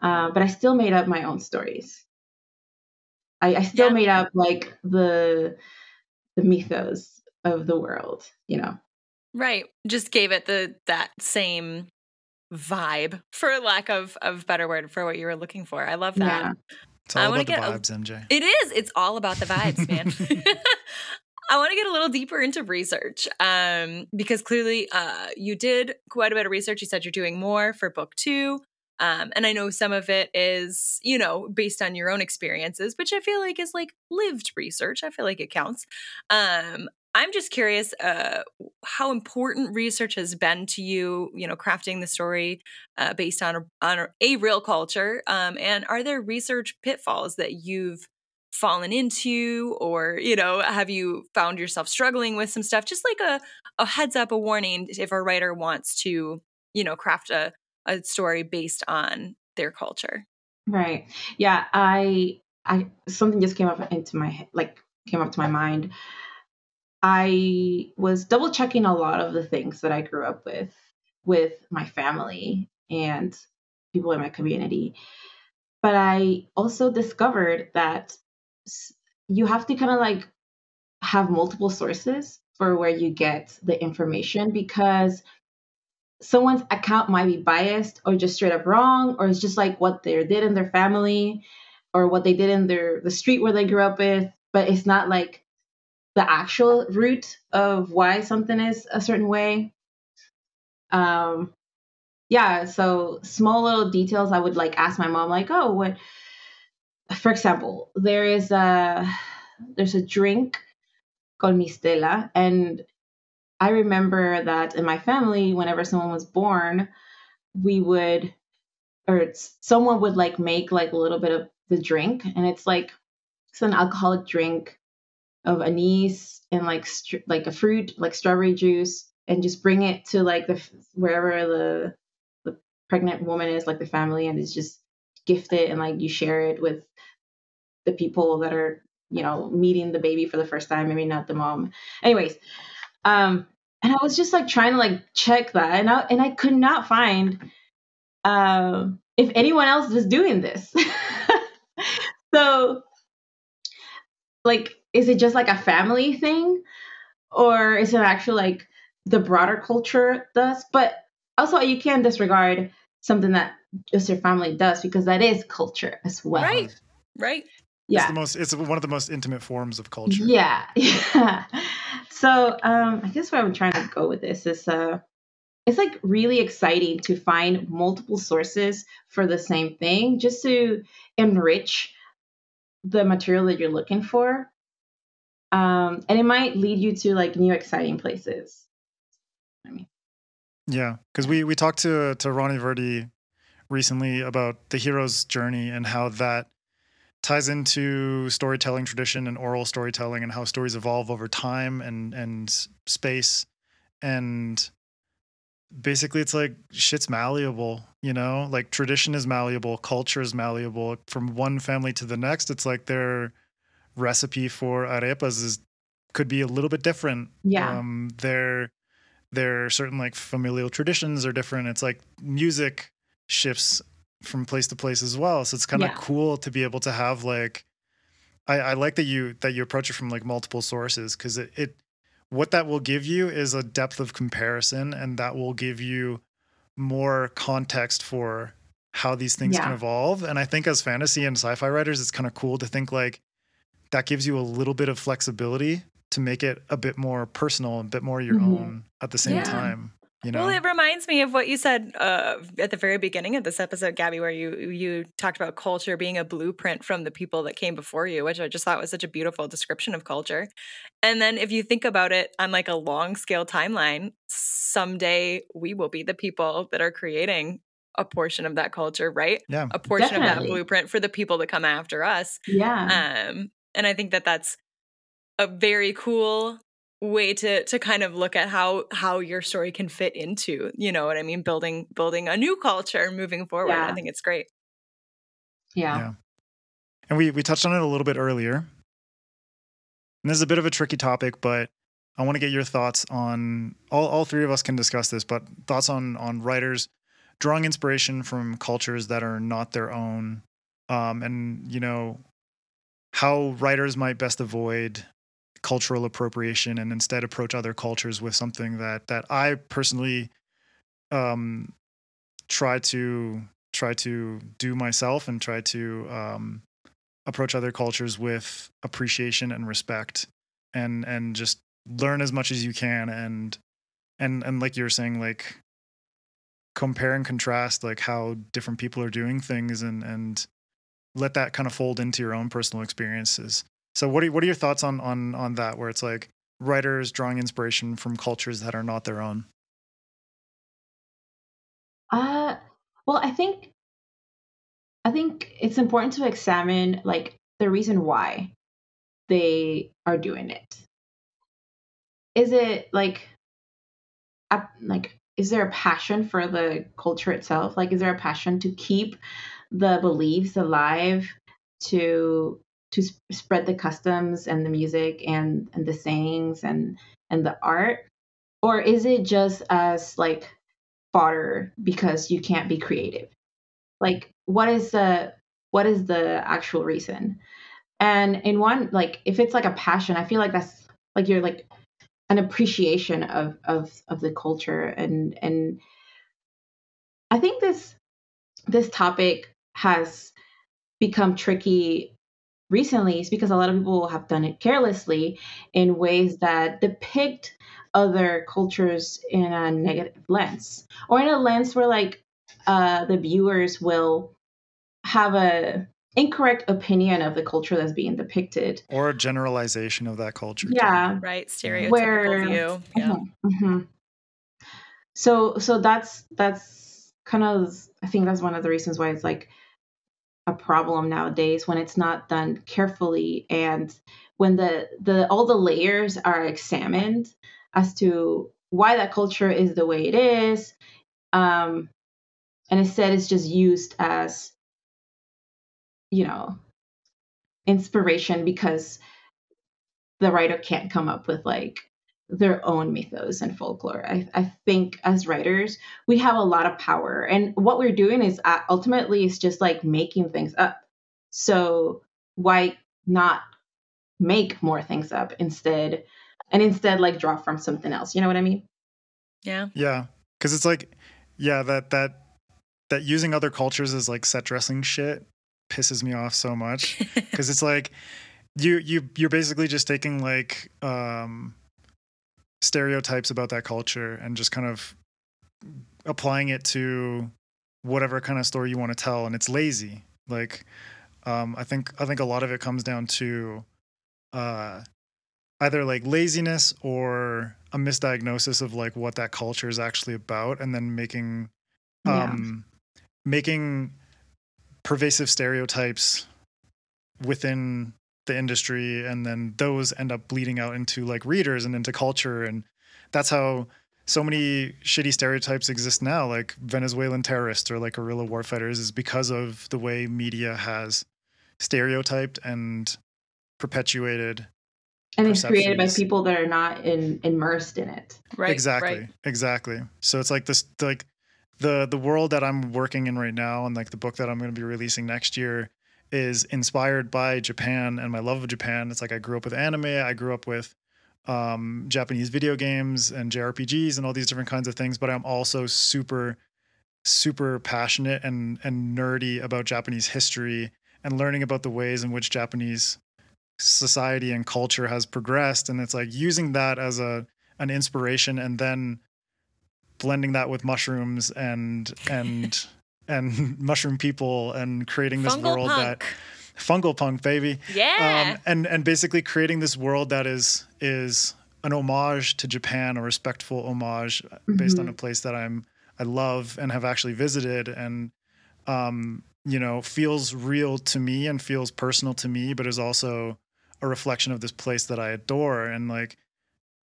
Uh, but i still made up my own stories. I, I still Yeah. made up like the the mythos of the world, you know. Right. Just gave it the that same vibe, for lack of of better word, for what you were looking for. I love that. Yeah. it's I all wanna about the get a- vibes mj It is. It's all about the vibes, man. I want to get a little deeper into research um, because clearly uh, you did quite a bit of research. You said you're doing more for book two. Um, and I know some of it is, you know, based on your own experiences, which I feel like is like lived research. I feel like it counts. Um, I'm just curious uh, how important research has been to you, you know, crafting the story uh, based on a, on a, real culture. Um, and are there research pitfalls that you've fallen into or you know have you found yourself struggling with some stuff just like a, a heads up a warning if a writer wants to you know craft a, a story based on their culture Right. Yeah, I I something just came up into my he- like came up to my mind. I was double checking a lot of the things that I grew up with with my family and people in my community. But I also discovered that you have to kind of like have multiple sources for where you get the information because someone's account might be biased or just straight up wrong or it's just like what they did in their family or what they did in their the street where they grew up with but it's not like the actual root of why something is a certain way. Um yeah so small little details i would like ask my mom like oh what for example there is a there's a drink called mistela and I remember that in my family, whenever someone was born, we would or someone would like make like a little bit of the drink and it's like it's an alcoholic drink of anise and like str- like a fruit like strawberry juice and just bring it to like the wherever the the pregnant woman is like the family and it's just gift it and like you share it with the people that are you know meeting the baby for the first time maybe not the mom. Anyways um and i was just like trying to like check that and i and i could not find um if anyone else was doing this. So like is it just like a family thing? Or is it actually like the broader culture does? But also you can't disregard something that just your family does because that is culture as well. Right right yeah. It's the most it's one of the most intimate forms of culture. Yeah. Yeah. So um I guess where I'm trying to go with this is uh it's like really exciting to find multiple sources for the same thing just to enrich the material that you're looking for. Um and it might lead you to like new exciting places. I mean. Yeah, because we we talked to to Ronnie Verdi recently about the hero's journey and how that ties into storytelling tradition and oral storytelling and how stories evolve over time and and space. And basically it's like shit's malleable you know? Like tradition is malleable culture is malleable. From one family to the next it's like their recipe for arepas is could be a little bit different. Yeah. Um their their certain like familial traditions are different. It's like music shifts from place to place as well. So it's kind of yeah. cool to be able to have like I, I like that you that you approach it from like multiple sources because it, it what that will give you is a depth of comparison and that will give you more context for how these things yeah. can evolve. And I think as fantasy and sci-fi writers, it's kind of cool to think like that gives you a little bit of flexibility to make it a bit more personal, a bit more your mm-hmm. own at the same yeah. time. You know? Well, it reminds me of what you said uh, at the very beginning of this episode, Gabby, where you you talked about culture being a blueprint from the people that came before you, which I just thought was such a beautiful description of culture. And then if you think about it on like a long scale timeline, someday we will be the people that are creating a portion of that culture, right? Yeah, a portion definitely. of that blueprint for the people that come after us. Yeah. Um, and I think that that's a very cool way to to kind of look at how how your story can fit into you know what i mean building building a new culture moving forward yeah. i think it's great yeah. yeah and we we touched on it a little bit earlier and this is a bit of a tricky topic but i want to get your thoughts on all, all three of us can discuss this but thoughts on on writers drawing inspiration from cultures that are not their own um, and you know how writers might best avoid cultural appropriation and instead approach other cultures with something that that I personally um, try to try to do myself and try to um, approach other cultures with appreciation and respect and and just learn as much as you can and and and like you're saying like compare and contrast like how different people are doing things and and let that kind of fold into your own personal experiences so what are what are your thoughts on on on that? Where it's like writers drawing inspiration from cultures that are not their own. Uh, well, I think I think it's important to examine like the reason why they are doing it. Is it like a, like is there a passion for the culture itself? Like is there a passion to keep the beliefs alive to to sp- spread the customs and the music and and the sayings and and the art? Or is it just as like fodder because you can't be creative? Like what is the what is the actual reason? And in one like if it's like a passion i feel like that's like you're like an appreciation of of of the culture and and i think this this topic has become tricky recently is because a lot of people have done it carelessly in ways that depict other cultures in a negative lens. Or in a lens where like uh, the viewers will have a incorrect opinion of the culture that's being depicted. Or a generalization of that culture yeah. Too. right stereotypical where, view. Yeah. Mm-hmm, mm-hmm. so so that's that's kind of I think that's one of the reasons why it's like a problem nowadays when it's not done carefully. And when the the all the layers are examined as to why that culture is the way it is um and instead it's just used as you know inspiration because the writer can't come up with like their own mythos and folklore. I, I think as writers, we have a lot of power. And what we're doing is uh, ultimately it's just like making things up. So why not make more things up instead and instead like draw from something else? You know what I mean? Yeah. Yeah. Cause it's like, yeah, that, that, that using other cultures as like set dressing shit pisses me off so much. Cause it's like, you, you, you're basically just taking like, um, stereotypes about that culture and just kind of applying it to whatever kind of story you want to tell and it's lazy like um, i think i think a lot of it comes down to uh, either like laziness or a misdiagnosis of like what that culture is actually about and then making um yeah. making pervasive stereotypes within the industry and then those end up bleeding out into like readers and into culture and that's how so many shitty stereotypes exist now like venezuelan terrorists or like guerrilla warfighters is because of the way media has stereotyped and perpetuated and it's created by people that are not in, immersed in it. Right exactly right. exactly. So it's like this like the the world that i'm working in right now and like the book that i'm going to be releasing next year is inspired by Japan and my love of Japan. It's like I grew up with anime, I grew up with um, Japanese video games and JRPGs and all these different kinds of things, but I'm also super, super passionate and and nerdy about Japanese history and learning about the ways in which Japanese society and culture has progressed. And it's like using that as a an inspiration and then blending that with mushrooms and and and mushroom people and creating this fungal world punk. that fungal punk baby yeah um, and and basically creating this world that is is an homage to Japan a respectful homage mm-hmm. based on a place that I'm I love and have actually visited and um, you know feels real to me and feels personal to me but is also a reflection of this place that I adore and like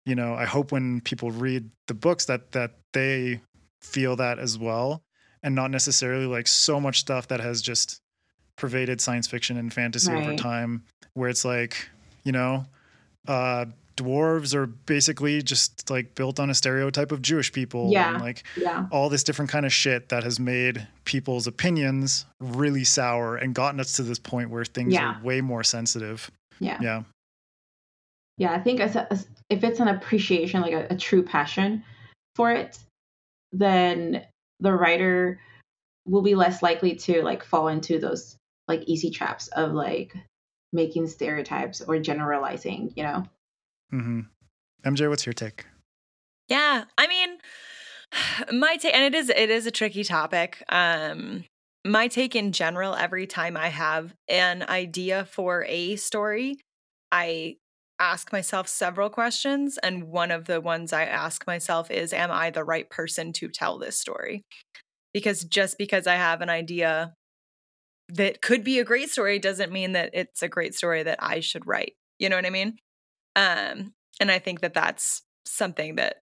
you know I hope when people read the books that that they feel that as well and not necessarily like so much stuff that has just pervaded science fiction and fantasy right. over time where it's like you know uh dwarves are basically just like built on a stereotype of Jewish people yeah. and like yeah. all this different kind of shit that has made people's opinions really sour and gotten us to this point where things yeah. are way more sensitive. Yeah. Yeah. Yeah, I think as, a, as if it's an appreciation like a, a true passion for it, then the writer will be less likely to like fall into those like easy traps of like making stereotypes or generalizing, you know? Mm-hmm. MJ, what's your take? Yeah, I mean, my take, and it is it is a tricky topic. Um, my take in general, every time I have an idea for a story, I ask myself several questions. And one of the ones I ask myself is Am I the right person to tell this story? Because just because I have an idea that could be a great story doesn't mean that it's a great story that I should write. You know what I mean? Um, and I think that that's something that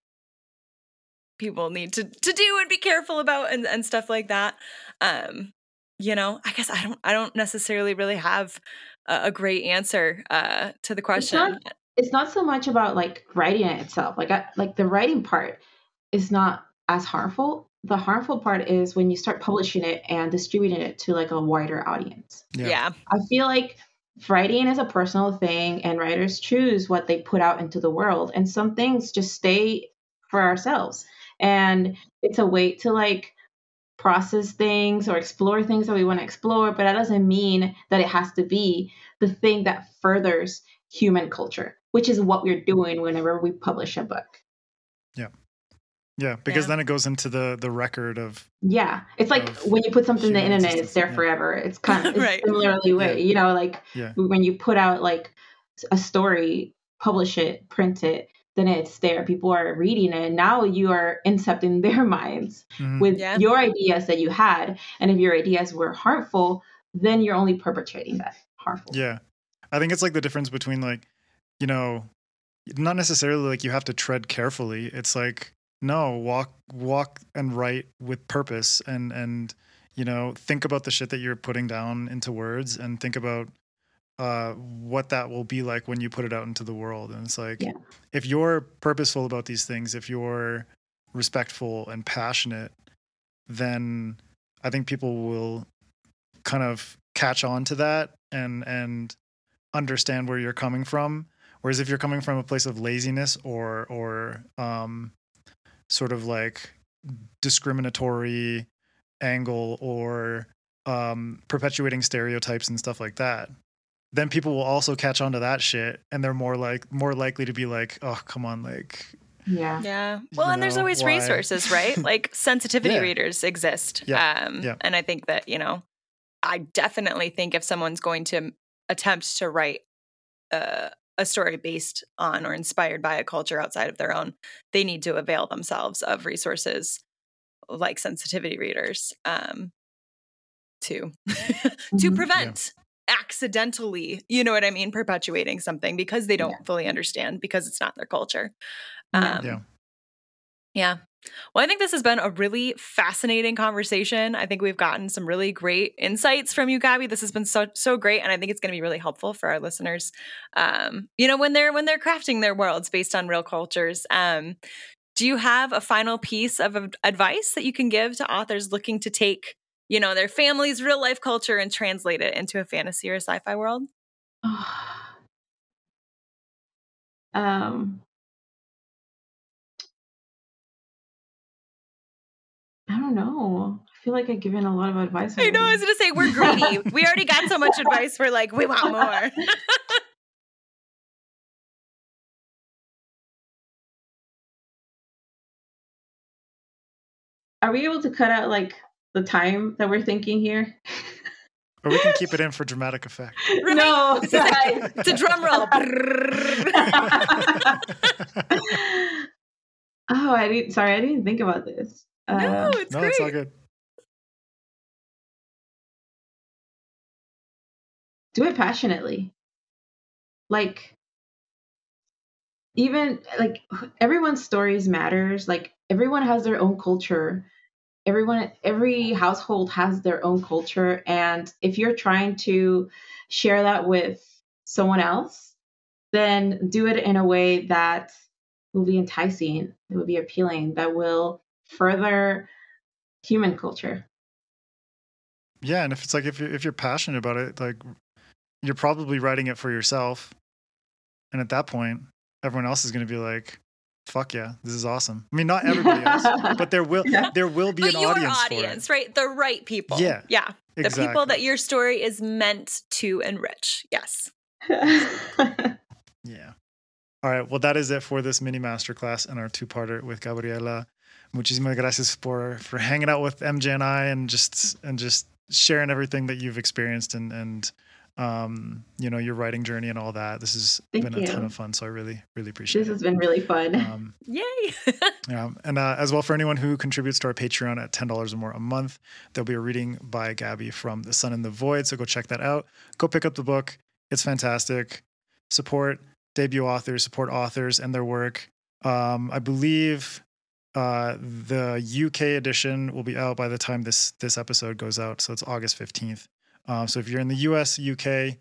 people need to to do and be careful about and, and stuff like that. Um, you know, I guess I don't I don't necessarily really have a, a great answer uh, to the question. It's not, it's not so much about like writing it itself. Like I, like the writing part is not as harmful. The harmful part is when you start publishing it and distributing it to like a wider audience. Yeah. yeah. I feel like writing is a personal thing and writers choose what they put out into the world and some things just stay for ourselves. And it's a way to like process things or explore things that we want to explore, but that doesn't mean that it has to be the thing that furthers human culture, which is what we're doing whenever we publish a book. Yeah. Yeah, because yeah. then it goes into the the record of Yeah. It's like when you put something in the internet, it's there yeah. forever. It's kind of it's right. similarly way, yeah. you know, like when you put out like a story, publish it, print it, then it's there. People are reading it. And now you are incepting their minds Mhm. with Yeah. your ideas that you had. And if your ideas were harmful, then you're only perpetrating that harmful. Yeah. I think it's like the difference between like, you know, not necessarily like you have to tread carefully. It's like no, walk walk and write with purpose and and you know, think about the shit that you're putting down into words and think about uh what that will be like when you put it out into the world. And it's like Yeah. if you're purposeful about these things, if you're respectful and passionate, then I think people will kind of catch on to that and and understand where you're coming from. Whereas if you're coming from a place of laziness or or um, sort of like discriminatory angle or um, perpetuating stereotypes and stuff like that, then people will also catch on to that shit, and they're more like more likely to be like, oh come on, like Yeah. Yeah. Well, You and there's always why- resources, right? Like sensitivity Yeah. readers exist. Yeah, Um, yeah. And I think that, you know, I definitely think if someone's going to attempt to write uh, a story based on or inspired by a culture outside of their own, they need to avail themselves of resources like sensitivity readers um, to to Mhm. prevent accidentally, you know what I mean, perpetuating something because they don't Yeah. fully understand because it's not their culture. Yeah. Um, Yeah. yeah. Well, I think this has been a really fascinating conversation. I think we've gotten some really great insights from you, Gabby. This has been so so great, and I think it's going to be really helpful for our listeners. Um, you know, when they're when they're crafting their worlds based on real cultures. Um, do you have a final piece of advice that you can give to authors looking to take, you know, their family's real life culture and translate it into a fantasy or sci-fi world? um, I don't know. I feel like I've given a lot of advice. I know. I was going to say we're greedy. we already got so much advice. We're like, we want more. Are we able to cut out like the time that we're thinking here? or we can keep it in for dramatic effect. no, It's like- guys. it's a drum roll. oh, I didn't. Sorry, I didn't think about this. no, Uh, it's no, great. it's all good. do it passionately. Like, even like everyone's stories matters. Like everyone has their own culture. Everyone, every household has their own culture, and if you're trying to share that with someone else, then do it in a way that will be enticing, that will be appealing, that will further human culture. Yeah, and if it's like if you're if you're passionate about it, like you're probably writing it for yourself, and at that point, everyone else is going to be like, "Fuck yeah, this is awesome." I mean, not everybody else, but there will Yeah. there will be but an your audience, audience, right? The right people. Yeah, Yeah. for it. The people that your story is meant to enrich. Yes. Yeah. All right. Well, that is it for this mini masterclass and our two-parter with Gabriela. Muchísimas gracias por for hanging out with MJ and I and just and just sharing everything that you've experienced and and um, you know, your writing journey and all that. This has Thank been you. a ton of fun. So I really, really appreciate this it. This has been really fun. Um, Yay. yeah. And uh, as well, for anyone who contributes to our Patreon at $10 or more a month, there'll be a reading by Gabby from The Sun and the Void. So go check that out. Go pick up the book. It's fantastic. Support debut authors, support authors and their work. Um, I believe uh, the UK edition will be out by the time this this episode goes out. So it's August 15th. Um, so if you're in the US, UK,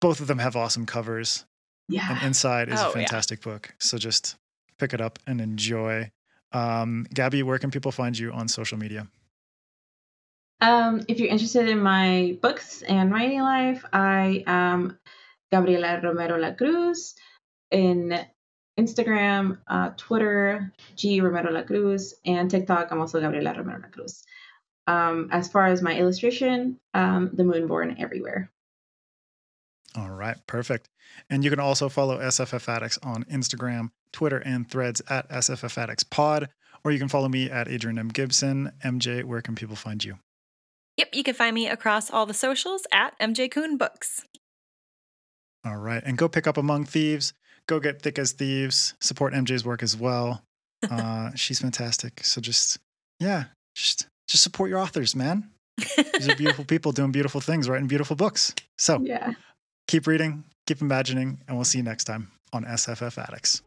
both of them have awesome covers. Yeah. And Inside is oh, a fantastic yeah. book. So just pick it up and enjoy. Um, Gabby, where can people find you on social media? Um, if you're interested in my books and writing life, I am Gabriela Romero Lacruz in Instagram, uh, Twitter, G Romero Lacruz, and TikTok. I'm also Gabriela Romero Lacruz. Um, as far as my illustration, um, The Moonborn Everywhere. all right perfect and you can also follow sff addicts on instagram twitter and threads at sff addicts pod or you can follow me at adrian m gibson mj where can people find you yep. You can find me across all the socials at MJ Kuhn Books. all right and go pick up among thieves go get Thick as Thieves. Support MJ's work as well. Uh, she's fantastic. So just yeah, just just support your authors, man. These are beautiful people doing beautiful things, writing beautiful books. So Yeah. keep reading, keep imagining, and we'll see you next time on SFF Addicts.